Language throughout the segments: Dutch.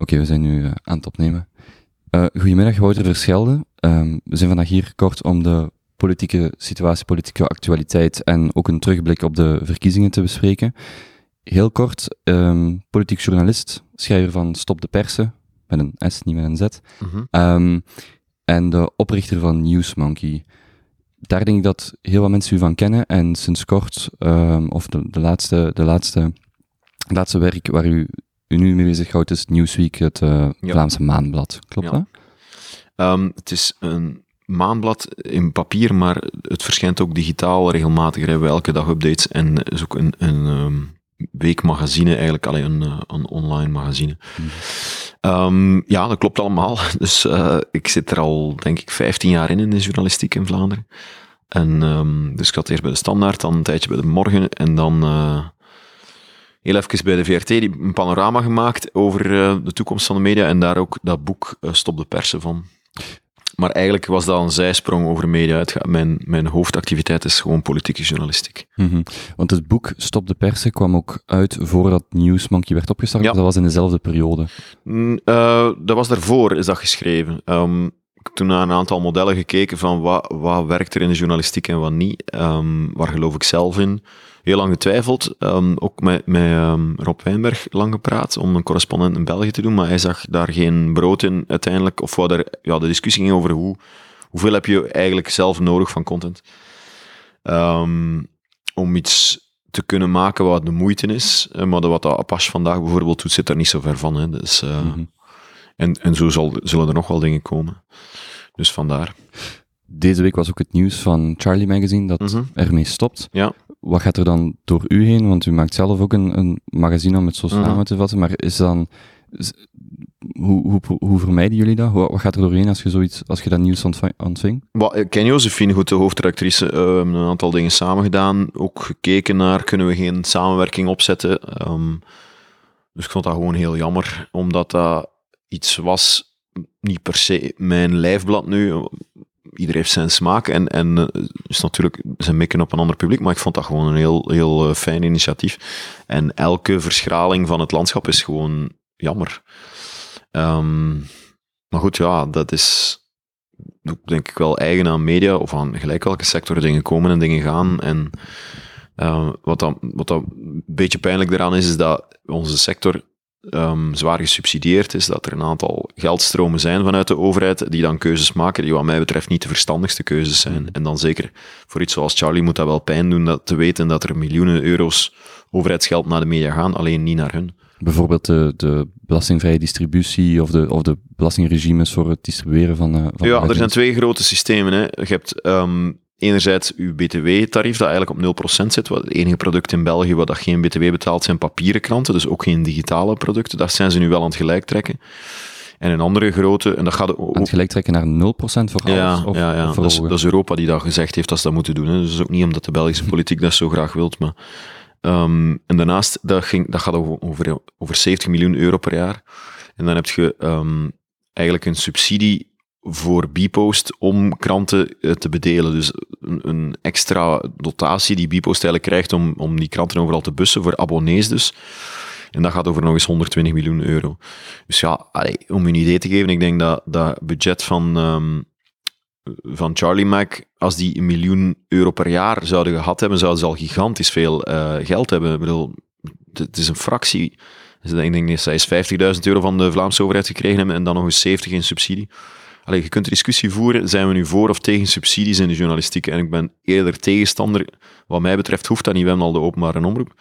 Oké, we zijn nu uh, aan het opnemen. Uh, goedemiddag, Wouter Verschelde. Um, we zijn vandaag hier kort om de politieke situatie, politieke actualiteit en ook een terugblik op de verkiezingen te bespreken. Heel kort, um, politiek journalist, schrijver van Stop de Persen, met een S, niet met een Z. Mm -hmm. um, en de oprichter van Newsmonkey. Daar denk ik dat heel wat mensen u van kennen en sinds kort, of de, de, laatste, de laatste, het laatste werk waar u u nu mee bezighoudt is Newsweek, het uh, ja. Vlaamse maanblad. Klopt ja. dat? Um, het is een maanblad in papier, maar het verschijnt ook digitaal regelmatig. We hebben elke dag updates en is ook een, een um, weekmagazine, eigenlijk alleen een, uh, een online magazine. Mm. Um, ja, dat klopt allemaal. Dus uh, ik zit er al, denk ik, 15 jaar in in de journalistiek in Vlaanderen. En um, dus ik had eerst bij de Standaard, dan een tijdje bij de Morgen en dan uh, heel even bij de VRT die een panorama gemaakt over uh, de toekomst van de media en daar ook dat boek uh, Stop de Persen van. Maar eigenlijk was dat een zijsprong over media. Het gaat, mijn, mijn hoofdactiviteit is gewoon politieke journalistiek. Mm -hmm. Want het boek Stop de Persen kwam ook uit voordat Newsmonkey werd opgestart. Ja. Dat was in dezelfde periode. Mm, uh, dat was daarvoor, is dat geschreven. Um, ik heb toen naar een aantal modellen gekeken van wat, wat werkt er in de journalistiek en wat niet. Um, waar geloof ik zelf in? Heel lang getwijfeld. Um, ook met, met um, Rob Wijnberg lang gepraat om een correspondent in België te doen, maar hij zag daar geen brood in uiteindelijk. Of wat er, ja, de discussie ging over hoe, hoeveel heb je eigenlijk zelf nodig van content. om iets te kunnen maken wat de moeite is. Maar wat Apache vandaag bijvoorbeeld doet, zit daar niet zo ver van. Hè. Dus, uh, mm -hmm. En, en zo zal, zullen er nog wel dingen komen. Dus vandaar. Deze week was ook het nieuws van Charlie Magazine dat mm -hmm. ermee stopt. Ja. Wat gaat er dan door u heen? Want u maakt zelf ook een, een magazine om het zo samen mm -hmm. te vatten. Maar is dan. Is, hoe, hoe, hoe vermijden jullie dat? Wat, gaat er doorheen als je, zoiets, als je dat nieuws ontving? Well, ik ken Josephine goed, de hoofdredactrice. Uh, een aantal dingen samen gedaan. Ook gekeken naar, kunnen we geen samenwerking opzetten? Um, dus ik vond dat gewoon heel jammer, omdat dat iets was, niet per se mijn lijfblad nu. Iedereen heeft zijn smaak en, en is natuurlijk zijn mikken op een ander publiek, maar ik vond dat gewoon een heel, heel fijn initiatief. En elke verschraling van het landschap is gewoon jammer. Um, maar goed, ja, dat is denk ik wel eigen aan media of aan gelijk welke sector dingen komen en dingen gaan. En uh, wat, dat, wat dat een beetje pijnlijk eraan is, is dat onze sector um, zwaar gesubsidieerd is, dat er een aantal geldstromen zijn vanuit de overheid die dan keuzes maken die wat mij betreft niet de verstandigste keuzes zijn. En dan zeker voor iets zoals Charlie moet dat wel pijn doen dat te weten dat er miljoenen euro's overheidsgeld naar de media gaan, alleen niet naar hun. Bijvoorbeeld de, de belastingvrije distributie of de, of de belastingregimes voor het distribueren van... Uh, van ja, er zijn twee grote systemen. Hè. Je hebt um, enerzijds uw btw-tarief, dat eigenlijk op 0% zit. Wat het enige product in België wat dat geen btw betaalt, zijn papieren kranten, dus ook geen digitale producten. Dat zijn ze nu wel aan het gelijk trekken. En een andere grote, en dat gaat ook... Aan het gelijk trekken naar 0% voor alles? Ja, of ja, ja. Dat, is, dat is Europa die dat gezegd heeft dat ze dat moeten doen. Hè. Dus ook niet omdat de Belgische politiek dat zo graag wilt, maar... Um, en daarnaast, dat, ging, dat gaat over, over 70 miljoen euro per jaar. En dan heb je um, eigenlijk een subsidie voor Bpost om kranten te bedelen. Dus een, een, extra dotatie die Bpost eigenlijk krijgt om, om die kranten overal te bussen, voor abonnees dus. En dat gaat over nog eens 120 miljoen euro. Dus ja, om een idee te geven, ik denk dat dat budget van, um, van Charlie Mac, als die een miljoen euro per jaar zouden gehad hebben, zouden ze al gigantisch veel uh, geld hebben. Ik bedoel, het is een fractie. Dus ik denk dat zij 50.000 euro van de Vlaamse overheid gekregen hebben en dan nog eens 70 in subsidie. Je kunt de discussie voeren, zijn we nu voor of tegen subsidies in de journalistiek? En ik ben eerder tegenstander. Wat mij betreft hoeft dat niet, we hebben al de openbare omroep.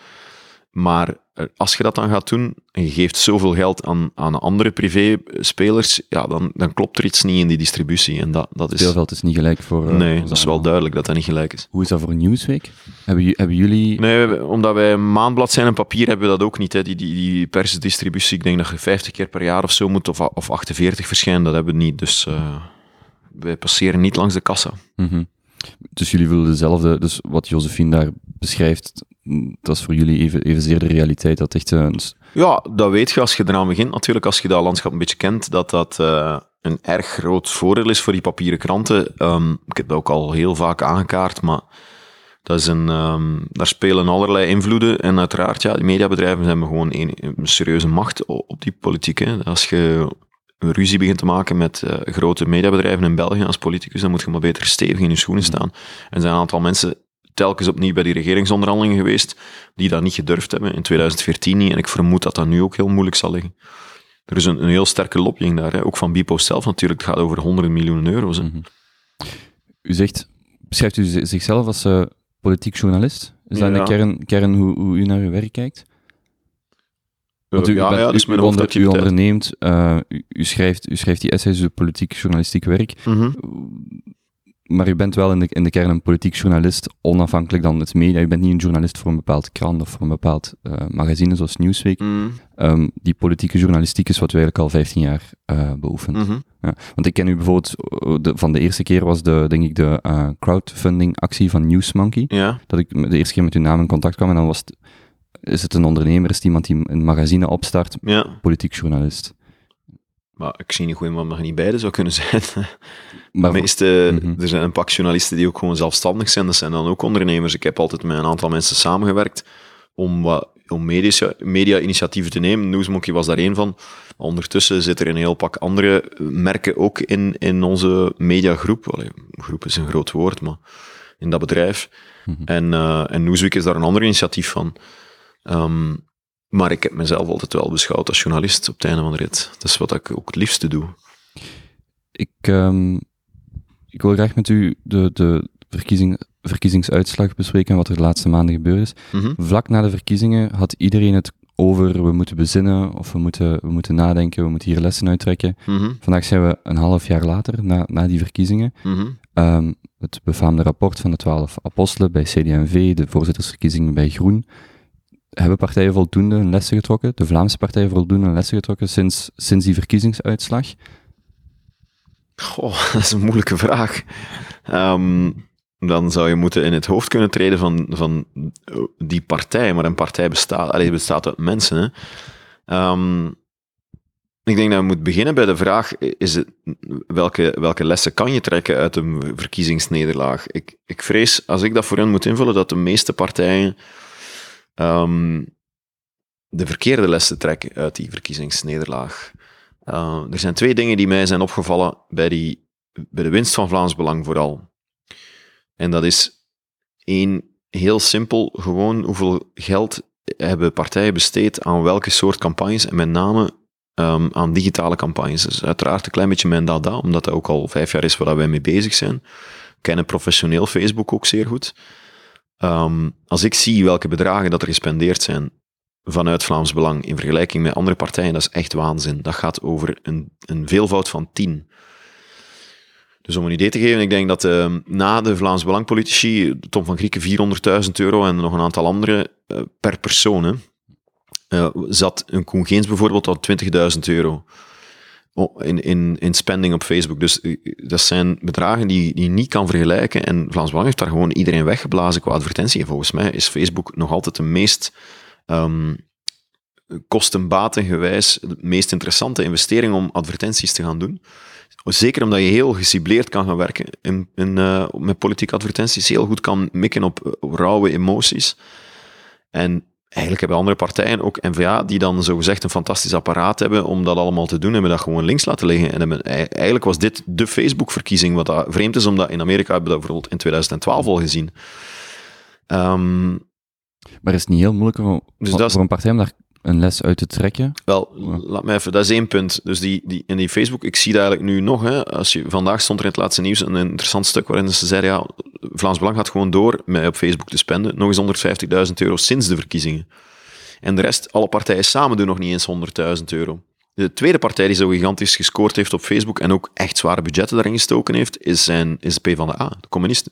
Maar eh, als je dat dan gaat doen, en je geeft zoveel geld aan, aan andere privé-spelers, ja, dan, dan klopt er iets niet in die distributie. En dat, dat is... Speelveld is niet gelijk voor... Uh, nee, dat is wel duidelijk dat dat niet gelijk is. Hoe is dat voor Newsweek? Hebben, hebben jullie... Nee, omdat wij een maandblad zijn en papier hebben we dat ook niet. Hè. Die, die, die persdistributie, ik denk dat je 50 keer per jaar of zo moet, of, of 48 verschijnen, dat hebben we niet. Dus uh, wij passeren niet langs de kassa. Mm -hmm. Dus jullie willen dezelfde, dus wat Josephine daar beschrijft, dat is voor jullie even, evenzeer de realiteit. Dat echt een... Ja, dat weet je als je eraan begint. Natuurlijk, als je dat landschap een beetje kent, dat dat uh, een erg groot voordeel is voor die papieren kranten. Um, ik heb dat ook al heel vaak aangekaart, maar dat is een, um, daar spelen allerlei invloeden. En uiteraard, ja, die mediabedrijven hebben gewoon een, een serieuze macht op, die politiek. Hè. Als je ruzie begint te maken met uh, grote mediabedrijven in België als politicus, dan moet je maar beter stevig in je schoenen mm. staan. En er zijn een aantal mensen telkens opnieuw bij die regeringsonderhandelingen geweest, die dat niet gedurfd hebben, in 2014 niet, en ik vermoed dat dat nu ook heel moeilijk zal liggen. Er is een, een heel sterke lobbying daar, hè. ook van Bipo zelf natuurlijk, het gaat over honderden miljoenen euro's. Mm U zegt, beschrijft u zichzelf als uh, politiek journalist? Is dat ja. de kern, kern hoe, hoe u naar uw werk kijkt? Want u, ja, bent, ja, dus u, onder, u onderneemt, uh, u, u, schrijft, u schrijft die essays, uw politiek journalistiek werk. Mm -hmm. Maar u bent wel in de, in de kern een politiek journalist, onafhankelijk dan het media. U bent niet een journalist voor een bepaald krant of voor een bepaald uh, magazine zoals Newsweek. Mm. Um, die politieke journalistiek is wat u eigenlijk al 15 jaar uh, beoefent. Mm -hmm. ja, want ik ken u bijvoorbeeld, de, van de eerste keer was de, denk ik, de crowdfunding actie van Newsmonkey. Ja. Dat ik de eerste keer met uw naam in contact kwam en dan was het is het een ondernemer, is het iemand die een magazine opstart, ja. politiek journalist. Maar ik zie niet goed waarom dat niet beide zou kunnen zijn. Maar de meeste, mhm. Er zijn een pak journalisten die ook gewoon zelfstandig zijn, dat zijn dan ook ondernemers. Ik heb altijd met een aantal mensen samengewerkt om, wat, om media-initiatieven te nemen. Newsmonkey was daar één van. Ondertussen zit er een heel pak andere merken ook in, in onze mediagroep. Allee, groep is een groot woord, maar in dat bedrijf. Mhm. En, uh, en Newsweek is daar een ander initiatief van. Ehm, maar ik heb mezelf altijd wel beschouwd als journalist op het einde van de rit. Dat is wat ik ook het liefste doe. Ik, um, ik wil graag met u de, de verkiezing, verkiezingsuitslag bespreken en wat er de laatste maanden gebeurd is. Mhm. Vlak na de verkiezingen had iedereen het over we moeten bezinnen of we moeten, we moeten nadenken, we moeten hier lessen uittrekken. Mhm. Vandaag zijn we een half jaar later, na, na die verkiezingen. Mhm. Ehm, het befaamde rapport van de twaalf apostelen bij CD&V, de voorzittersverkiezingen bij Groen hebben partijen voldoende lessen getrokken, de Vlaamse partijen voldoende lessen getrokken sinds, sinds die verkiezingsuitslag? Goh, dat is een moeilijke vraag. Ehm, dan zou je moeten in het hoofd kunnen treden van, van die partij, maar een partij bestaat, allee, bestaat uit mensen. Hè. Ehm, ik denk dat we moeten beginnen bij de vraag: is het, welke, welke lessen kan je trekken uit een verkiezingsnederlaag? Ik, ik vrees, als ik dat voor hen moet invullen, dat de meeste partijen um, de verkeerde lessen trekken uit die verkiezingsnederlaag. Uh, er zijn twee dingen die mij zijn opgevallen bij, die, bij de winst van Vlaams Belang vooral. En dat is één, heel simpel, gewoon hoeveel geld hebben partijen besteed aan welke soort campagnes en met name um, aan digitale campagnes. Dus uiteraard een klein beetje mijn dada, omdat dat ook al vijf jaar is waar wij mee bezig zijn. kennen professioneel Facebook ook zeer goed. Um, als ik zie welke bedragen dat er gespendeerd zijn vanuit Vlaams Belang in vergelijking met andere partijen, dat is echt waanzin. Dat gaat over een, een veelvoud van tien. Dus om een idee te geven, ik denk dat uh, na de Vlaams Belang-politici, Tom van Grieken 400.000 euro en nog een aantal andere uh, per persoon, uh, zat een Koen Geens bijvoorbeeld al 20.000 euro in, in, in spending op Facebook. Dus eh, dat zijn bedragen die, die je niet kan vergelijken. En Vlaams Belang heeft daar gewoon iedereen weggeblazen qua advertentie. En volgens mij is Facebook nog altijd de meest um, kostenbatengewijs de meest interessante investering om advertenties te gaan doen. Zeker omdat je heel gecibleerd kan gaan werken uh, met politieke advertenties, heel goed kan mikken op, op rauwe emoties. En eigenlijk hebben andere partijen, ook NVA, die dan zogezegd een fantastisch apparaat hebben om dat allemaal te doen, hebben dat gewoon links laten liggen. En hebben, eigenlijk was dit de Facebook-verkiezing, wat dat vreemd is, omdat in Amerika hebben we dat bijvoorbeeld in 2012 al gezien. Um, maar is het niet heel moeilijk voor, dus voor een partij om daar een les uit te trekken? Wel, laat me even, dat is één punt. Dus die, die, in die Facebook, ik zie dat eigenlijk nu nog. Hè, als je, vandaag stond er in het laatste nieuws een interessant stuk waarin ze zeiden, ja, Vlaams Belang gaat gewoon door met op Facebook te spenden. Nog eens 150.000 euro sinds de verkiezingen. En de rest, alle partijen samen doen nog niet eens 100.000 euro. De tweede partij die zo gigantisch gescoord heeft op Facebook en ook echt zware budgetten daarin gestoken heeft, is, zijn, is de PvdA, de communisten.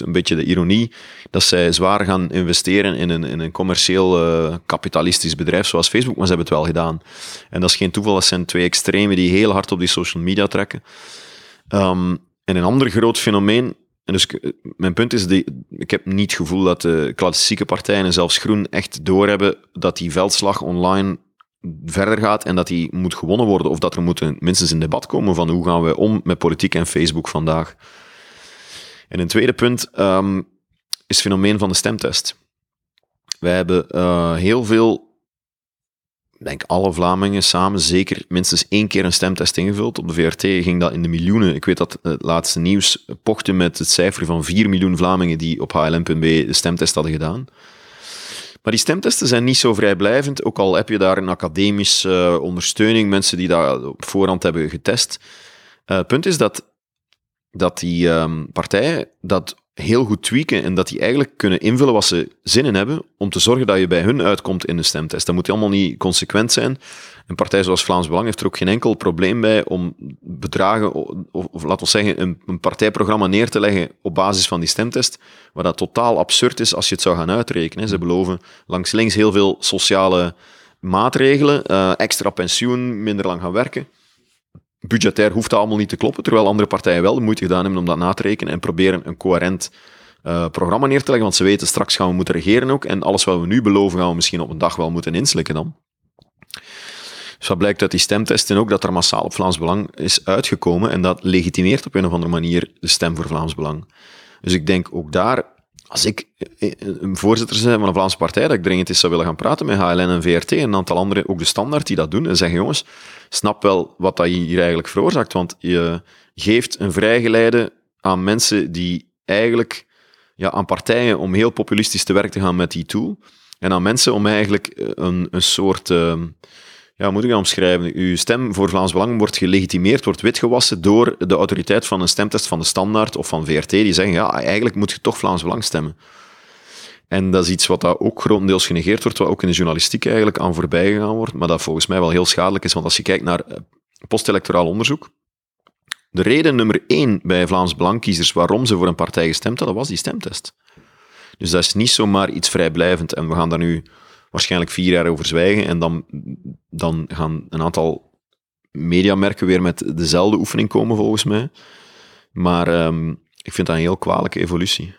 Een beetje de ironie dat zij zwaar gaan investeren in een, in een commercieel uh, kapitalistisch bedrijf zoals Facebook, maar ze hebben het wel gedaan. En dat is geen toeval, dat zijn twee extremen die heel hard op die social media trekken. Um, en een ander groot fenomeen en dus mijn punt is, ik heb niet het gevoel dat de klassieke partijen en zelfs Groen echt doorhebben dat die veldslag online verder gaat en dat die moet gewonnen worden. Of dat er moet minstens een debat komen van hoe gaan we om met politiek en Facebook vandaag. En een tweede punt um, is het fenomeen van de stemtest. Wij hebben uh, heel veel denk alle Vlamingen samen zeker minstens één keer een stemtest ingevuld. Op de VRT ging dat in de miljoenen. Ik weet dat het laatste nieuws pochte met het cijfer van 4 miljoen Vlamingen die op HLM.b de stemtest hadden gedaan. Maar die stemtesten zijn niet zo vrijblijvend, ook al heb je daar een academische ondersteuning, mensen die dat op voorhand hebben getest. Uh, het punt is dat, dat die um, partijen dat heel goed tweaken en dat die eigenlijk kunnen invullen wat ze zin in hebben om te zorgen dat je bij hun uitkomt in de stemtest. Dat moet allemaal niet consequent zijn. Een partij zoals Vlaams Belang heeft er ook geen enkel probleem bij om bedragen, of, of laten we zeggen, een, een, partijprogramma neer te leggen op basis van die stemtest, waar dat totaal absurd is als je het zou gaan uitrekenen. Ze beloven langs links heel veel sociale maatregelen, uh, extra pensioen, minder lang gaan werken budgetair hoeft allemaal niet te kloppen, terwijl andere partijen wel de moeite gedaan hebben om dat na te rekenen en proberen een coherent uh, programma neer te leggen, want ze weten straks gaan we moeten regeren ook en alles wat we nu beloven gaan we misschien op een dag wel moeten inslikken dan. Dus wat blijkt uit die stemtesten ook, dat er massaal op Vlaams Belang is uitgekomen en dat legitimeert op een of andere manier de stem voor Vlaams Belang. Dus ik denk ook daar, als ik eh, eh, een voorzitter ben van een Vlaamse partij, dat ik dringend eens zou willen gaan praten met HLN en VRT en een aantal anderen, ook de standaard, die dat doen en zeggen, jongens, snap wel wat dat hier eigenlijk veroorzaakt, want je geeft een vrijgeleide aan mensen die eigenlijk ja, aan partijen om heel populistisch te werk te gaan met die tool, en aan mensen om eigenlijk eh, een, een soort... Uh, ja, moet ik dat omschrijven? Uw stem voor Vlaams Belang wordt gelegitimeerd, wordt witgewassen door de autoriteit van een stemtest van de Standaard of van VRT, die zeggen, ja, eigenlijk moet je toch Vlaams Belang stemmen. En dat is iets wat dat ook grotendeels genegeerd wordt, wat ook in de journalistiek eigenlijk aan voorbij gegaan wordt, maar dat volgens mij wel heel schadelijk is, want als je kijkt naar eh, postelectoraal onderzoek, de reden nummer één bij Vlaams Belangkiezers waarom ze voor een partij gestemd hadden, was die stemtest. Dus dat is niet zomaar iets vrijblijvend en we gaan daar nu waarschijnlijk vier jaar over zwijgen en dan, dan gaan een aantal mediamerken weer met dezelfde oefening komen, volgens mij. Maar um, ik vind dat een heel kwalijke evolutie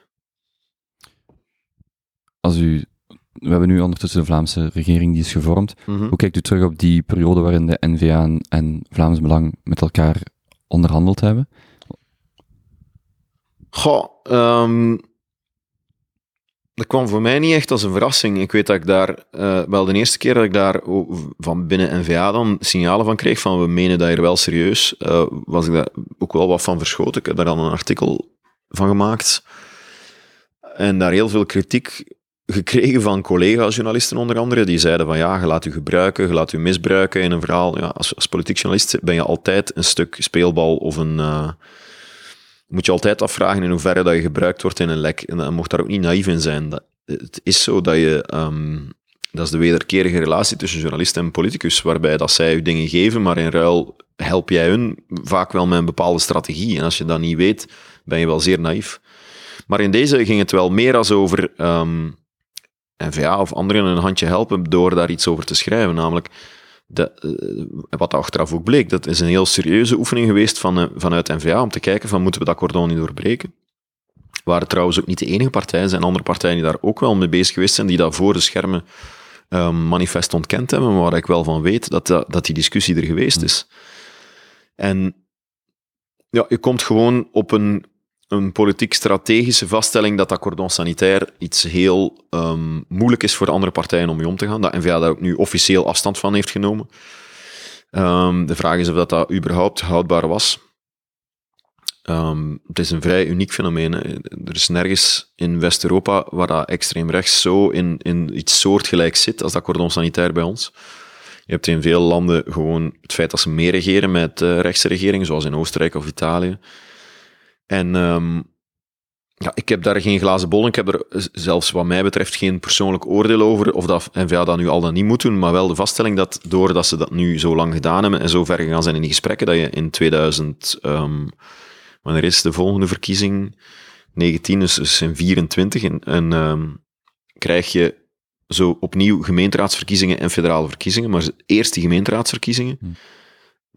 als u, we hebben nu ondertussen de Vlaamse regering die is gevormd. Mhm. Hoe kijkt u terug op die periode waarin de NVA en, Vlaams Belang met elkaar onderhandeld hebben? Goh, um, dat kwam voor mij niet echt als een verrassing. Ik weet dat ik daar, uh, wel de eerste keer dat ik daar van binnen NVA dan signalen van kreeg van we menen dat hier wel serieus, uh, was ik daar ook wel wat van verschoten. Ik heb daar dan een artikel van gemaakt en daar heel veel kritiek gekregen van collega-journalisten onder andere, die zeiden van ja, je laat u gebruiken, je laat u misbruiken in een verhaal. Ja, als, als politiek journalist ben je altijd een stuk speelbal of een... Uh, moet je altijd afvragen in hoeverre dat je gebruikt wordt in een lek. En dan mocht daar ook niet naïef in zijn. Dat, het is zo dat je... Um, dat is de wederkerige relatie tussen journalist en politicus, waarbij dat zij u dingen geven, maar in ruil help jij hun vaak wel met een bepaalde strategie. En als je dat niet weet, ben je wel zeer naïef. Maar in deze ging het wel meer als over um, NVA of anderen een handje helpen door daar iets over te schrijven. Namelijk, de, uh, wat achteraf ook bleek, dat is een heel serieuze oefening geweest van, uh, vanuit NVA om te kijken van moeten we dat cordon niet doorbreken. Waren trouwens ook niet de enige partijen, zijn andere partijen die daar ook wel mee bezig geweest zijn, die dat voor de schermen um, manifest ontkend hebben, maar waar ik wel van weet dat, dat, dat die discussie er geweest is. En ja, je komt gewoon op een een politiek-strategische vaststelling dat dat cordon sanitair iets heel um, moeilijk is voor andere partijen om mee om te gaan. Dat N-VA daar ook nu officieel afstand van heeft genomen. Um, de vraag is of dat, dat überhaupt houdbaar was. Um, het is een vrij uniek fenomeen. Er is nergens in West-Europa waar dat extreem rechts zo in, in iets soortgelijks zit als dat cordon sanitair bij ons. Je hebt in veel landen gewoon het feit dat ze meer regeren met uh, rechtse regeringen, zoals in Oostenrijk of Italië. En um, ja, ik heb daar geen glazen bol. Ik heb er zelfs wat mij betreft geen persoonlijk oordeel over of dat NVA dat nu al dan niet moet doen, maar wel de vaststelling dat doordat ze dat nu zo lang gedaan hebben en zo ver gegaan zijn in die gesprekken, dat je in 2000, um, ehm, wanneer is de volgende verkiezing? 19, dus, dus in 24, en, um, krijg je zo opnieuw gemeenteraadsverkiezingen en federale verkiezingen, maar eerst die gemeenteraadsverkiezingen. Hm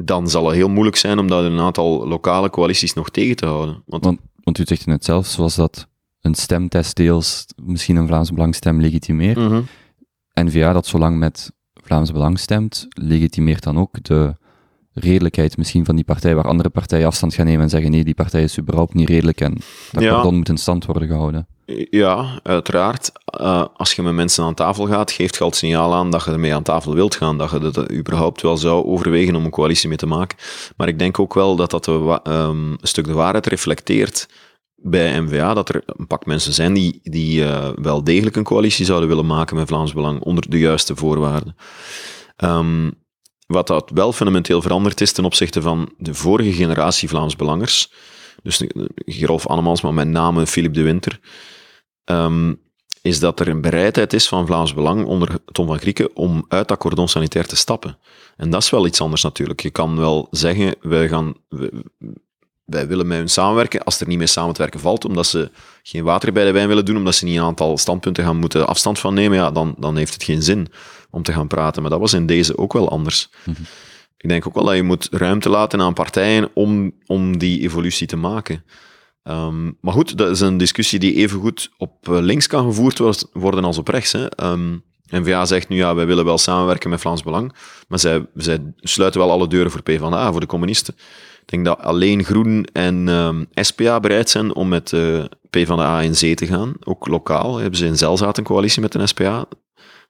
dan zal het heel moeilijk zijn om dat een aantal lokale coalities nog tegen te houden. Want, want, want u zegt net zelf, zoals dat een stemtest deels misschien een Vlaams Belangstem legitimeert. Mm -hmm. N-VA dat zolang met Vlaams Belang stemt, legitimeert dan ook de redelijkheid misschien van die partij, waar andere partijen afstand gaan nemen en zeggen nee, die partij is überhaupt niet redelijk en dat ja. moet in stand worden gehouden. Ja, uiteraard. Uh, als je met mensen aan tafel gaat, geeft je al het signaal aan dat je ermee aan tafel wilt gaan, dat je dat überhaupt wel zou overwegen om een coalitie mee te maken. Maar ik denk ook wel dat dat de, um, een stuk de waarheid reflecteert bij MVA, dat er een pak mensen zijn die, die uh, wel degelijk een coalitie zouden willen maken met Vlaams Belang onder de juiste voorwaarden. Um, wat dat wel fundamenteel veranderd is ten opzichte van de vorige generatie Vlaams Belangers, dus Gerolf Annemans, maar met name Philip de Winter, um, is dat er een bereidheid is van Vlaams Belang onder Tom van Grieken om uit dat cordon sanitair te stappen. En dat is wel iets anders natuurlijk. Je kan wel zeggen, wij, gaan, wij willen met hun samenwerken als er niet mee samen te werken valt, omdat ze geen water bij de wijn willen doen, omdat ze niet een aantal standpunten gaan moeten afstand van nemen, ja, dan, dan heeft het geen zin om te gaan praten. Maar dat was in deze ook wel anders. Mhm. Ik denk ook wel dat je moet ruimte laten aan partijen om, om die evolutie te maken. Um, maar goed, dat is een discussie die evengoed op eh, links kan gevoerd worden als op rechts. Hè. Ehm, N-VA zegt nu, ja, wij willen wel samenwerken met Vlaams Belang, maar zij, sluiten wel alle deuren voor PvdA, voor de communisten. Ik denk dat alleen Groen en um, ehm, SPA bereid zijn om met uh, PvdA in zee te gaan. Ook lokaal hebben ze in Zelzaat een coalitie met de SPA,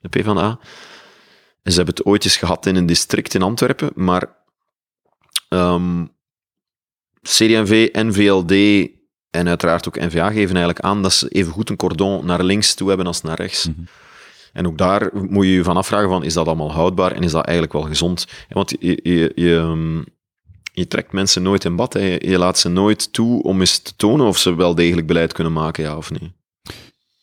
de PvdA. En ze hebben het ooit eens gehad in een district in Antwerpen, maar CD&V, NVLD en uiteraard ook NVA geven eigenlijk aan dat ze even goed een cordon naar links toe hebben als naar rechts. Mhm. En ook daar moet je je van afvragen van, is dat allemaal houdbaar en is dat eigenlijk wel gezond? Want je, je, je, je trekt mensen nooit in bad. Hè. Je laat ze nooit toe om eens te tonen of ze wel degelijk beleid kunnen maken, ja of nee.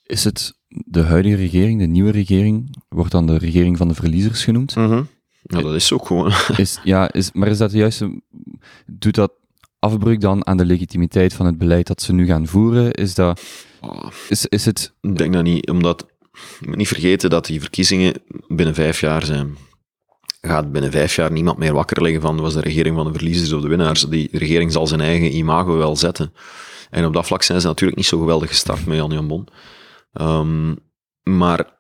Is het de huidige regering, de nieuwe regering, wordt dan de regering van de verliezers genoemd? Mhm. Ja, dat is ook gewoon. Is, ja, is, maar is dat de juiste... Doet dat afbreuk dan aan de legitimiteit van het beleid dat ze nu gaan voeren? Is dat... Oh. Is, is het... Ik denk dat niet, omdat... Je moet niet vergeten dat die verkiezingen binnen vijf jaar zijn gaat binnen vijf jaar niemand meer wakker liggen van was de regering van de verliezers of de winnaars. Die regering zal zijn eigen imago wel zetten. En op dat vlak zijn ze natuurlijk niet zo geweldig gestart met Jan Jan Bon. Um, maar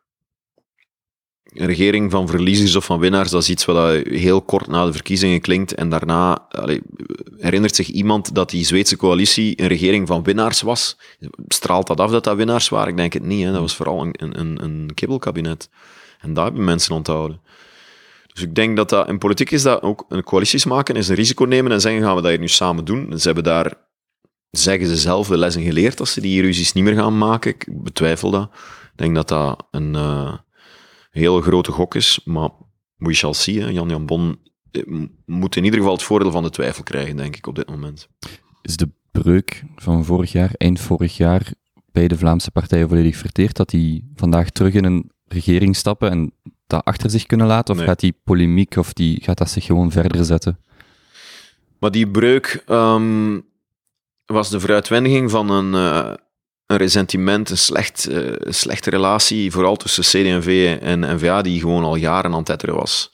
een regering van verliezers of van winnaars, dat is iets wat heel kort na de verkiezingen klinkt. En daarna herinnert zich iemand dat die Zweedse coalitie een regering van winnaars was. Straalt dat af dat dat winnaars waren? Ik denk het niet. Hè. Dat was vooral een, een, een kibbelkabinet. En dat hebben mensen onthouden. Dus ik denk dat dat in politiek is dat ook een coalities maken, is een risico nemen en zeggen gaan we dat hier nu samen doen. Ze hebben daar, zeggen ze zelf, de lessen geleerd als ze die ruzies niet meer gaan maken. Ik betwijfel dat. Ik denk dat dat een uh, hele grote gok is, maar we shall see. Jan-Jan Bon eh, moet in ieder geval het voordeel van de twijfel krijgen, denk ik, op dit moment. Is de breuk van vorig jaar, eind vorig jaar, bij de Vlaamse partijen volledig verteerd, dat die vandaag terug in een regering stappen en dat achter zich kunnen laten? Of gaat die polemiek, of die, gaat dat zich gewoon verder zetten? Maar die breuk um, was de vooruitwendiging van een, uh, een resentiment, een slecht, uh, slechte relatie, vooral tussen CD&V en NVA, die gewoon al jaren aan het tetteren was.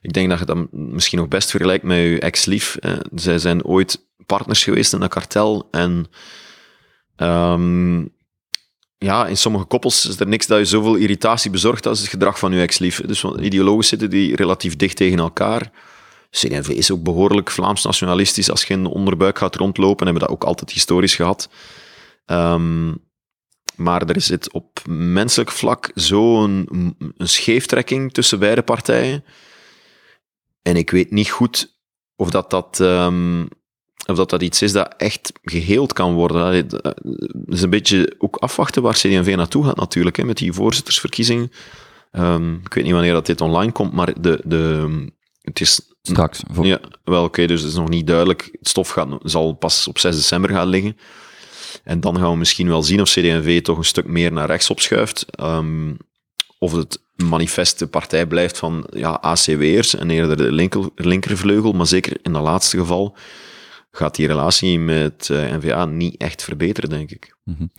Ik denk dat je dat misschien nog best vergelijkt met je ex-lief. Zij zijn ooit partners geweest in een kartel en um, ja, in sommige koppels is er niks dat je zoveel irritatie bezorgt als het gedrag van je ex-lief. Dus ideologen zitten die relatief dicht tegen elkaar. CD&V is ook behoorlijk Vlaams nationalistisch. Als je in de onderbuik gaat rondlopen, hebben we dat ook altijd historisch gehad. Um, maar er zit op menselijk vlak zo'n een scheeftrekking tussen beide partijen. En ik weet niet goed of dat, dat um, of dat dat iets is dat echt geheeld kan worden. Het is een beetje ook afwachten waar CD&V naartoe gaat natuurlijk, hè, met die voorzittersverkiezing. Um, ik weet niet wanneer dat dit online komt, maar de, de, het is... Straks. Ja, wel oké, dus het is nog niet duidelijk. Het stof gaat, zal pas op 6 december gaan liggen. En dan gaan we misschien wel zien of CD&V toch een stuk meer naar rechts opschuift. Um, of het manifeste partij blijft van ja, ACW'ers en eerder de linker, linkervleugel, maar zeker in dat laatste geval gaat die relatie met uh, eh, NVA niet echt verbeteren, denk ik. Mm -hmm.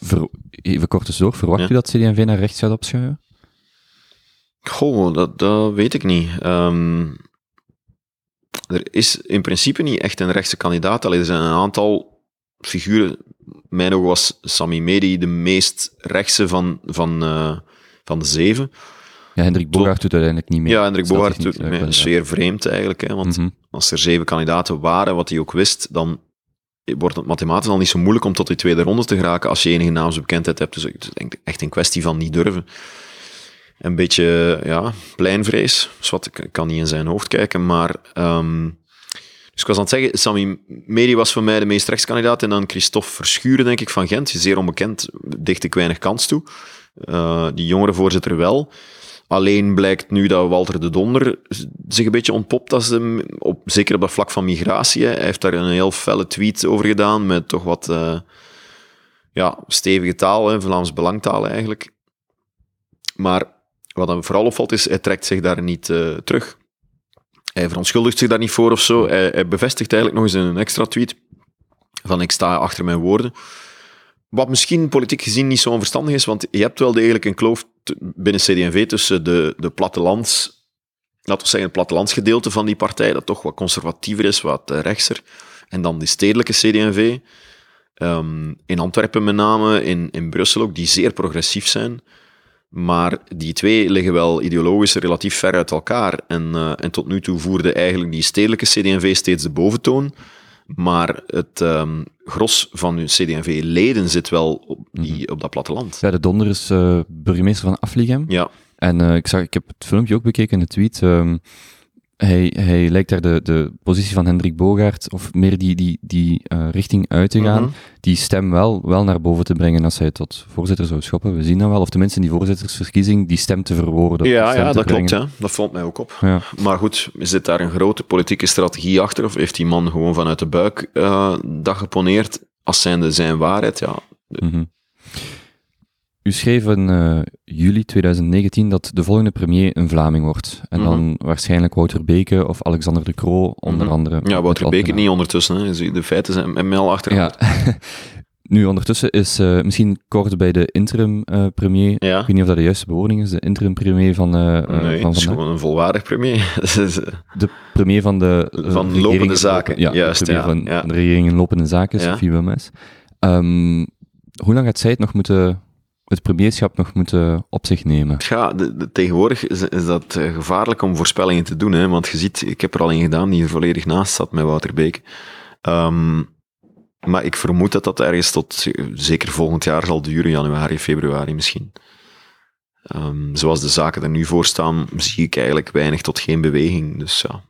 Ver, even korte zorg, verwacht u dat CD&V naar rechts gaat opschuiven? Goh, dat, dat weet ik niet. Um, er is in principe niet echt een rechtse kandidaat. Alleen er zijn een aantal figuren. Mijn oog was Sami Medi de meest rechtse van, van, uh, van de zeven. Ja, Hendrik Bogaert doet uiteindelijk niet meer. Ja, Hendrik Bogaert doet mee. Zeer vreemd eigenlijk. Hè, want mhm. als er zeven kandidaten waren, wat hij ook wist, dan wordt het mathematisch al niet zo moeilijk om tot die tweede ronde te geraken als je enige naamsbekendheid hebt. Dus ik denk echt een kwestie van niet durven. Een beetje, ja, pleinvrees. Zwat, ik kan niet in zijn hoofd kijken, maar... Um, dus ik was aan het zeggen, Sami Medi was voor mij de meest rechtskandidaat en dan Christophe Verschuren, denk ik, van Gent. Zeer onbekend, dicht ik weinig kans toe. Uh, die jongere voorzitter wel. Alleen blijkt nu dat Walter de Donder zich een beetje ontpopt, als op, zeker op dat vlak van migratie. Hij heeft daar een heel felle tweet over gedaan, met toch wat uh, ja, stevige taal, hè, Vlaams belangtaal eigenlijk. Maar wat hem vooral opvalt is, hij trekt zich daar niet uh, terug. Hij verontschuldigt zich daar niet voor of zo. Hij, hij bevestigt eigenlijk nog eens een extra tweet van ik sta achter mijn woorden. Wat misschien politiek gezien niet zo onverstandig is, want je hebt wel degelijk een kloof binnen CD&V tussen de, de plattelands, laten we zeggen, het plattelandsgedeelte van die partij, dat toch wat conservatiever is, wat eh, rechtser, en dan die stedelijke CD&V. Um, in Antwerpen met name, in, in Brussel ook, die zeer progressief zijn. Maar die twee liggen wel ideologisch relatief ver uit elkaar. En, uh, en tot nu toe voerde eigenlijk die stedelijke CD&V steeds de boventoon. Maar het um, gros van uw CD&V-leden zit wel op, die, mm -hmm. op dat platteland. Ja, de Donder is uh, burgemeester van Afligem. Ja. En uh, ik, zag, ik heb het filmpje ook bekeken in de tweet. Um, hij, hij lijkt daar de, de positie van Hendrik Bogaert, of meer die, die, die uh, richting uit te gaan, mm -hmm. die stem wel, wel naar boven te brengen als hij tot voorzitter zou schoppen. We zien dat wel. Of tenminste in die voorzittersverkiezing die stem te verwoorden. Ja, ja dat brengen. klopt. Hè. Dat valt mij ook op. Ja. Maar goed, zit daar een grote politieke strategie achter? Of heeft die man gewoon vanuit de buik uh, dat geponeerd als zijnde zijn waarheid? Ja. Mm -hmm. U schreef in uh, juli 2019 dat de volgende premier een Vlaming wordt. En mm -hmm. dan waarschijnlijk Wouter Beke of Alexander de Croo, onder mm -hmm. andere. Ja, Wouter Beke niet ondertussen. Hè. De feiten zijn mij al achter. Ja. nu, ondertussen is uh, misschien kort bij de interim uh, premier. Ja. Ik weet niet of dat de juiste bewoording is. De interim premier van. nee, van het is gewoon een volwaardig premier. de premier van de. van lopende zaken. Ja, Juist, de premier ja, van ja. de regering in lopende zaken, Ja. Sophie Wilmes. Um, hoe lang gaat zij het nog moeten het premierschap nog moeten op zich nemen? Ja, de, de, tegenwoordig is, dat uh, gevaarlijk om voorspellingen te doen. Hè? Want je ziet, ik heb er al een gedaan die er volledig naast zat met Wouter Beek. Um, maar ik vermoed dat dat ergens tot zeker volgend jaar zal duren, januari, februari misschien. Um, zoals de zaken er nu voor staan, zie ik eigenlijk weinig tot geen beweging. Dus ja.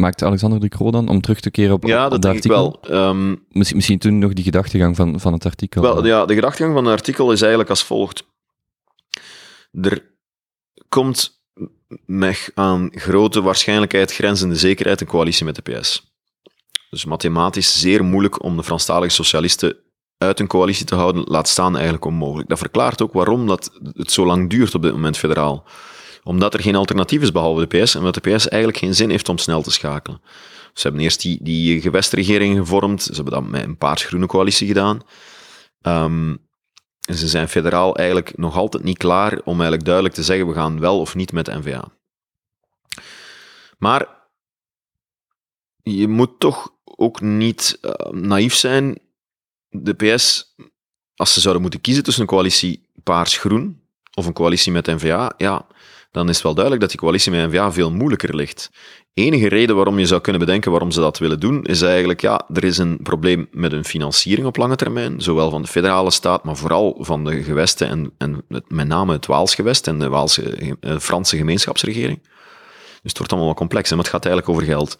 Maakt Alexander de Croo dan, om terug te keren op, ja, op dat de denk ik artikel? wel. Um, misschien, misschien toen nog die gedachtegang van, van het artikel. Wel, ja, de gedachtegang van het artikel is eigenlijk als volgt. Er komt met aan grote waarschijnlijkheid grenzende zekerheid een coalitie met de PS. Dus mathematisch zeer moeilijk om de Franstalige socialisten uit een coalitie te houden, laat staan eigenlijk onmogelijk. Dat verklaart ook waarom dat het zo lang duurt op dit moment federaal omdat er geen alternatief is behalve de PS en omdat de PS eigenlijk geen zin heeft om snel te schakelen. Ze hebben eerst die, die gewestregering gevormd, ze hebben dat met een paars-groene coalitie gedaan. En ze zijn federaal eigenlijk nog altijd niet klaar om eigenlijk duidelijk te zeggen we gaan wel of niet met NVA. Maar je moet toch ook niet uh, naïef zijn. De PS, als ze zouden moeten kiezen tussen een coalitie paars-groen of een coalitie met NVA, ja, dan is het wel duidelijk dat die coalitie met N-VA veel moeilijker ligt. Enige reden waarom je zou kunnen bedenken waarom ze dat willen doen, is eigenlijk, ja, er is een probleem met hun financiering op lange termijn, zowel van de federale staat, maar vooral van de gewesten en, en met name het Waalsgewest en de Waalse, uh, Franse gemeenschapsregering. Dus het wordt allemaal wat complex, hè, maar het gaat eigenlijk over geld.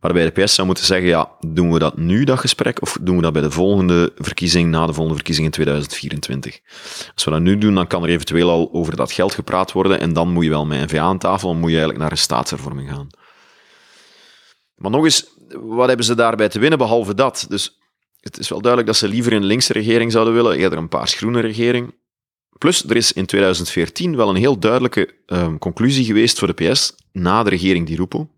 Maar bij de PS zou moeten zeggen, ja, doen we dat nu, dat gesprek, of doen we dat bij de volgende verkiezing, na de volgende verkiezing in 2024? Als we dat nu doen, dan kan er eventueel al over dat geld gepraat worden, en dan moet je wel met N-VA aan tafel, dan moet je eigenlijk naar een staatshervorming gaan. Maar nog eens, wat hebben ze daarbij te winnen, behalve dat? Dus het is wel duidelijk dat ze liever een linkse regering zouden willen, eerder een paars-groene regering. Plus, er is in 2014 wel een heel duidelijke um, conclusie geweest voor de PS na de regering Di Rupo.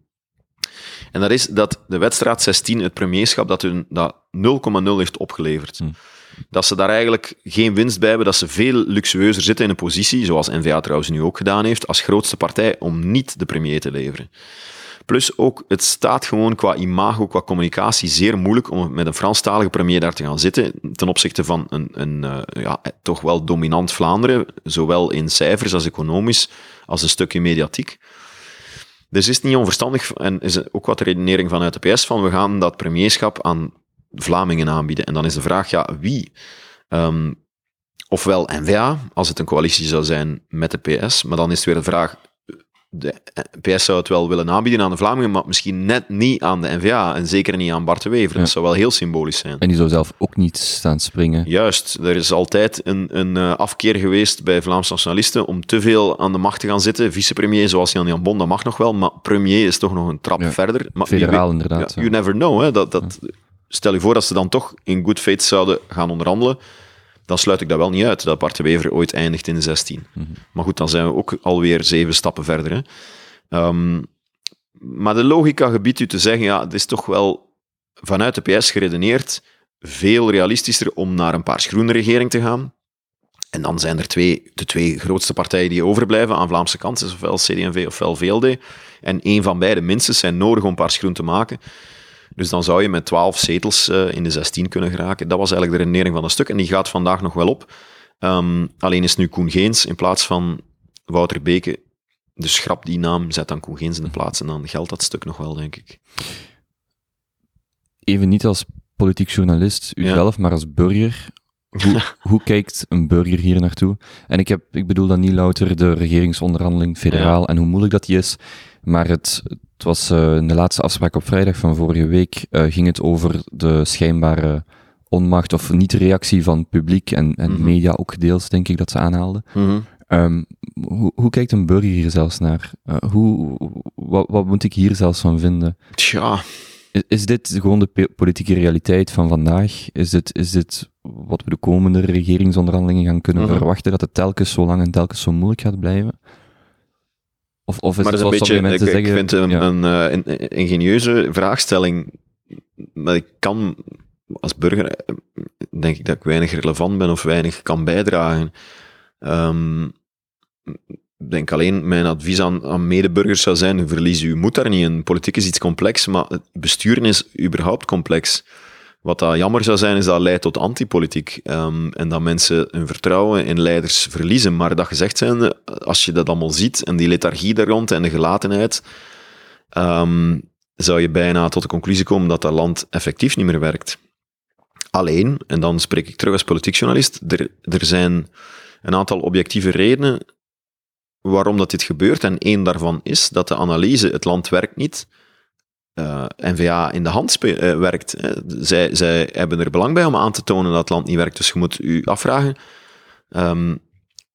En dat is dat de wedstrijd 16, het premierschap, dat hun dat 0,0 heeft opgeleverd. Hm. Dat ze daar eigenlijk geen winst bij hebben, dat ze veel luxueuzer zitten in een positie, zoals N-VA trouwens nu ook gedaan heeft, als grootste partij om niet de premier te leveren. Plus ook, het staat gewoon qua imago, qua communicatie zeer moeilijk om met een Franstalige premier daar te gaan zitten, ten opzichte van een, een uh, ja, toch wel dominant Vlaanderen, zowel in cijfers als economisch, als een stukje mediatiek. Dus is het niet onverstandig, en is ook wat de redenering vanuit de PS, van we gaan dat premierschap aan Vlamingen aanbieden. En dan is de vraag, ja, wie? Um, ofwel N-VA, als het een coalitie zou zijn met de PS, maar dan is het weer de vraag, de PS zou het wel willen aanbieden aan de Vlamingen, maar misschien net niet aan de NVA en zeker niet aan Bart de Wever. Dat zou wel heel symbolisch zijn. En die zou zelf ook niet staan springen. Juist, er is altijd een, een uh, afkeer geweest bij Vlaamse nationalisten om te veel aan de macht te gaan zitten. Vicepremier zoals Jan Jan Bon, dat mag nog wel, maar premier is toch nog een trap verder. Maar Federaal inderdaad. you never know. Hè, dat, dat, Stel je voor dat ze dan toch in good faith zouden gaan onderhandelen dan sluit ik dat wel niet uit dat Bart de Wever ooit eindigt in de 16. Mhm. Maar goed, dan zijn we ook alweer zeven stappen verder. Hè. Um, maar de logica gebiedt u te zeggen, ja, het is toch wel vanuit de PS geredeneerd veel realistischer om naar een paars-groene regering te gaan. En dan zijn er twee, de twee grootste partijen die overblijven aan Vlaamse kant, is ofwel CD&V ofwel VLD. En één van beide minstens zijn nodig om paars-groen te maken. Dus dan zou je met 12 zetels uh, in de 16 kunnen geraken. Dat was eigenlijk de redenering van dat stuk. En die gaat vandaag nog wel op. Um, alleen is nu Koen Geens in plaats van Wouter Beke. Dus schrap die naam, zet dan Koen Geens in de plaats. En dan geldt dat stuk nog wel, denk ik. Even niet als politiek journalist, u zelf, maar als burger. Hoe, hoe, kijkt een burger hier naartoe? En ik, heb, ik bedoel dan niet louter de regeringsonderhandeling federaal en hoe moeilijk dat die is, maar het, het was uh, in de laatste afspraak op vrijdag van vorige week, uh, ging het over de schijnbare onmacht of niet-reactie van publiek en, en mhm. media ook deels, denk ik, dat ze aanhaalden. Mm um, hoe, hoe, kijkt een burger hier zelfs naar? Uh, hoe, wat, wat, moet ik hier zelfs van vinden? Tja. Is, is dit gewoon de politieke realiteit van vandaag? Is dit, is dit wat we de komende regeringsonderhandelingen gaan kunnen mhm. verwachten, dat het telkens zo lang en telkens zo moeilijk gaat blijven? Of, of is maar het is een beetje, ik, zeggen, ik vind een, een, een, eh, ingenieuze vraagstelling, maar ik kan als burger, eh, denk ik dat ik weinig relevant ben of weinig kan bijdragen. Um, denk alleen, mijn advies aan, aan medeburgers zou zijn, verlies u moed daar niet in. Politiek is iets complex, maar het besturen is überhaupt complex. Wat dat jammer zou zijn, is dat leidt tot antipolitiek. Um, en dat mensen hun vertrouwen in leiders verliezen. Maar dat gezegd zijn, als je dat allemaal ziet, en die lethargie daar rond en de gelatenheid, um, zou je bijna tot de conclusie komen dat dat land effectief niet meer werkt. Alleen, en dan spreek ik terug als politiek journalist, er, er zijn een aantal objectieve redenen waarom dat dit gebeurt. En één daarvan is dat de analyse, het land werkt niet, uh, eh, NVA in de hand uh, werkt. Zij, zij hebben er belang bij om aan te tonen dat het land niet werkt. Dus je moet u afvragen, um,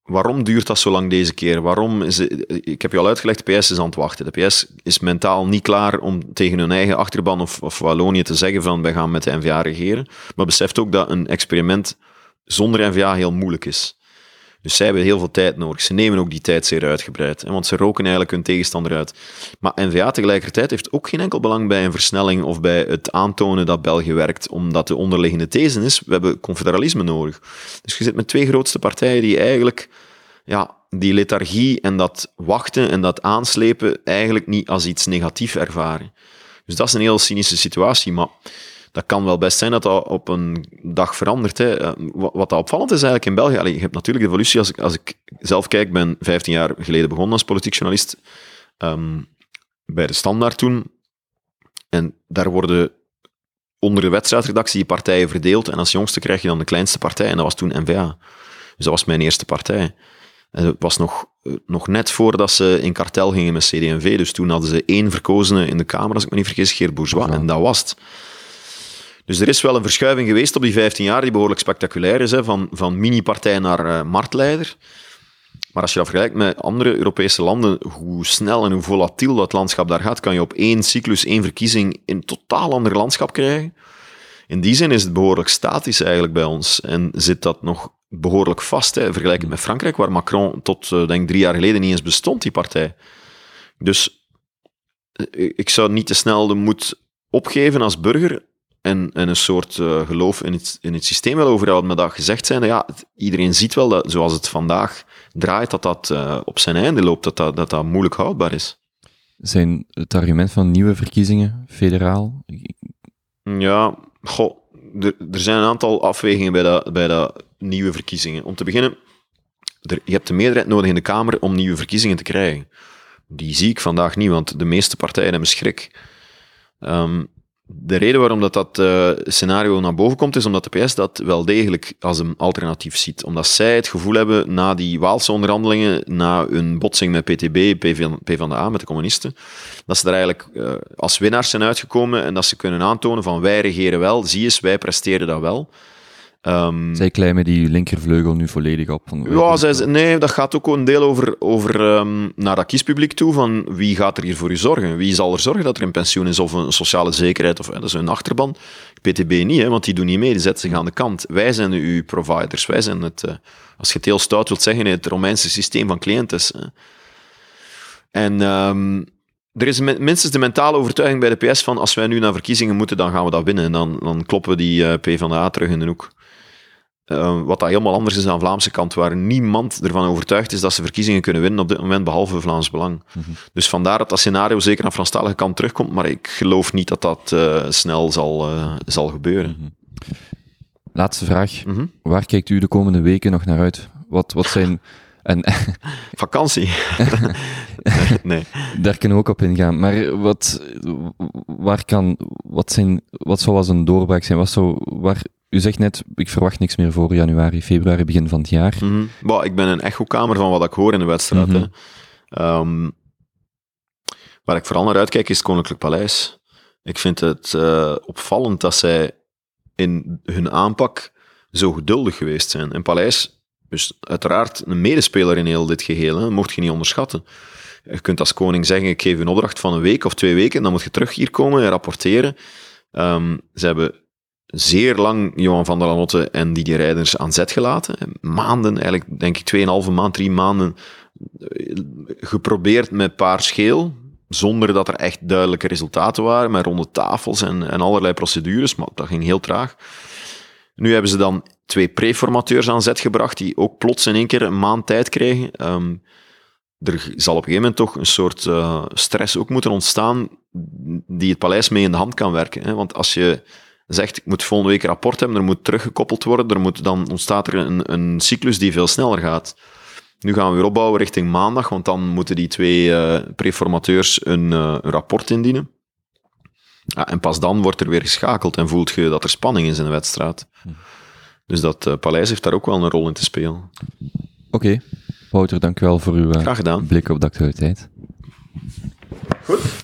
waarom duurt dat zo lang deze keer? Waarom is het, ik heb je al uitgelegd, de PS is aan het wachten. De PS is mentaal niet klaar om tegen hun eigen achterban of, of Wallonië te zeggen van wij gaan met de NVA regeren. Maar beseft ook dat een experiment zonder NVA heel moeilijk is. Dus zij hebben heel veel tijd nodig. Ze nemen ook die tijd zeer uitgebreid, hè, want ze roken eigenlijk hun tegenstander uit. Maar NVA tegelijkertijd heeft ook geen enkel belang bij een versnelling of bij het aantonen dat België werkt, omdat de onderliggende these is, we hebben confederalisme nodig. Dus je zit met twee grootste partijen die eigenlijk ja, die lethargie en dat wachten en dat aanslepen eigenlijk niet als iets negatief ervaren. Dus dat is een heel cynische situatie, maar dat kan wel best zijn dat dat op een dag verandert. Hè. Eh, wat, dat opvallend is eigenlijk in België, je hebt natuurlijk de evolutie, als ik, als ik zelf kijk, ben 15 jaar geleden begonnen als politiek journalist ehm, bij de Standaard toen. En daar worden onder de wedstrijdredactie partijen verdeeld en als jongste krijg je dan de kleinste partij en dat was toen NVA. Dus dat was mijn eerste partij. En het was nog, eh, nog net voordat ze in kartel gingen met CD&V, dus toen hadden ze één verkozene in de Kamer, als ik me niet vergis, Geert Bourgeois, en dat was het. Dus er is wel een verschuiving geweest op die 15 jaar die behoorlijk spectaculair is, hè, van, van mini-partij naar uh, marktleider. Maar als je dat vergelijkt met andere Europese landen, hoe snel en hoe volatiel dat landschap daar gaat, kan je op één cyclus, één verkiezing een totaal ander landschap krijgen. In die zin is het behoorlijk statisch eigenlijk bij ons en zit dat nog behoorlijk vast. Hè, vergelijkend met Frankrijk, waar Macron tot, uh, denk drie jaar geleden niet eens bestond, die partij. Dus eh, ik zou niet te snel de moed opgeven als burger en, en een soort uh, geloof in het, in het systeem wel overhouden. Maar dat gezegd zijn, ja, iedereen ziet wel dat zoals het vandaag draait, dat dat uh, op zijn einde loopt, dat dat, dat dat moeilijk houdbaar is. Zijn het argument van nieuwe verkiezingen, federaal? Ja, goh, er, er zijn een aantal afwegingen bij dat, bij dat nieuwe verkiezingen. Om te beginnen, er, je hebt de meerderheid nodig in de Kamer om nieuwe verkiezingen te krijgen. Die zie ik vandaag niet, want de meeste partijen hebben schrik. Ehm, de reden waarom dat, uh, scenario naar boven komt, is omdat de PS dat wel degelijk als een alternatief ziet. Omdat zij het gevoel hebben, na die Waalse onderhandelingen, na een botsing met PTB, PvdA, met de communisten, dat ze er eigenlijk uh, als winnaars zijn uitgekomen en dat ze kunnen aantonen van wij regeren wel, zie eens, wij presteren dat wel. Um, zij claimen die linkervleugel nu volledig op. Van ja, zij, nee, dat gaat ook een deel over, over um, naar dat kiespubliek toe, van wie gaat er hier voor u zorgen? Wie zal er zorgen dat er een pensioen is of een sociale zekerheid? Of, dat is een achterban. PTB niet, hè, want die doen niet mee, die zetten zich aan de kant. Wij zijn uw providers, wij zijn het, uh, als je het heel stout wilt zeggen, het Romeinse systeem van cliëntes. En... Um, er is minstens de mentale overtuiging bij de PS van als wij nu naar verkiezingen moeten, dan gaan we dat winnen. En dan, dan kloppen we die uh, PvdA terug in de hoek. Uh, wat dat helemaal anders is aan de Vlaamse kant, waar niemand ervan overtuigd is dat ze verkiezingen kunnen winnen op dit moment, behalve Vlaams Belang. Mhm. Dus vandaar dat dat scenario zeker aan de Franstalige kant terugkomt, maar ik geloof niet dat dat uh, snel zal, uh, zal gebeuren. Mhm. Laatste vraag. Mhm. Waar kijkt u de komende weken nog naar uit? Wat, wat zijn... En, Vakantie. nee. Daar kunnen we ook op ingaan. Maar wat, waar kan, wat, zijn, wat zou als een doorbraak zijn? Wat zou, waar, u zegt net, ik verwacht niks meer voor januari, februari, begin van het jaar. Mm ik ben een echokamer van wat ik hoor in de wedstrijd. Mm -hmm. waar ik vooral naar uitkijk is het Koninklijk Paleis. Ik vind het uh, opvallend dat zij in hun aanpak zo geduldig geweest zijn. En Paleis is uiteraard een medespeler in heel dit geheel, hè. mocht je niet onderschatten. Je kunt als koning zeggen, ik geef een opdracht van een week of twee weken, dan moet je terug hier komen en rapporteren. Um, ze hebben zeer lang Johan van der Lanotte en die Rijders aan zet gelaten. Maanden, eigenlijk denk ik 2,5 maand, drie maanden eh, geprobeerd met paar scheel, zonder dat er echt duidelijke resultaten waren, met ronde tafels en, allerlei procedures, maar dat ging heel traag. Nu hebben ze dan twee preformateurs aan zet gebracht, die ook plots in één keer een maand tijd kregen. Um, er zal op een gegeven moment toch een soort uh, stress ook moeten ontstaan die het paleis mee in de hand kan werken. Hè? Want als je zegt, ik moet volgende week een rapport hebben, er moet teruggekoppeld worden, er moet, dan ontstaat er een, een cyclus die veel sneller gaat. Nu gaan we weer opbouwen richting maandag, want dan moeten die twee uh, preformateurs een, uh, een, rapport indienen. Ja, en pas dan wordt er weer geschakeld en voelt je dat er spanning is in de wedstrijd. Hm. Dus dat uh, paleis heeft daar ook wel een rol in te spelen. Oké. Wouter, dank u wel voor uw blik op de actualiteit. Goed.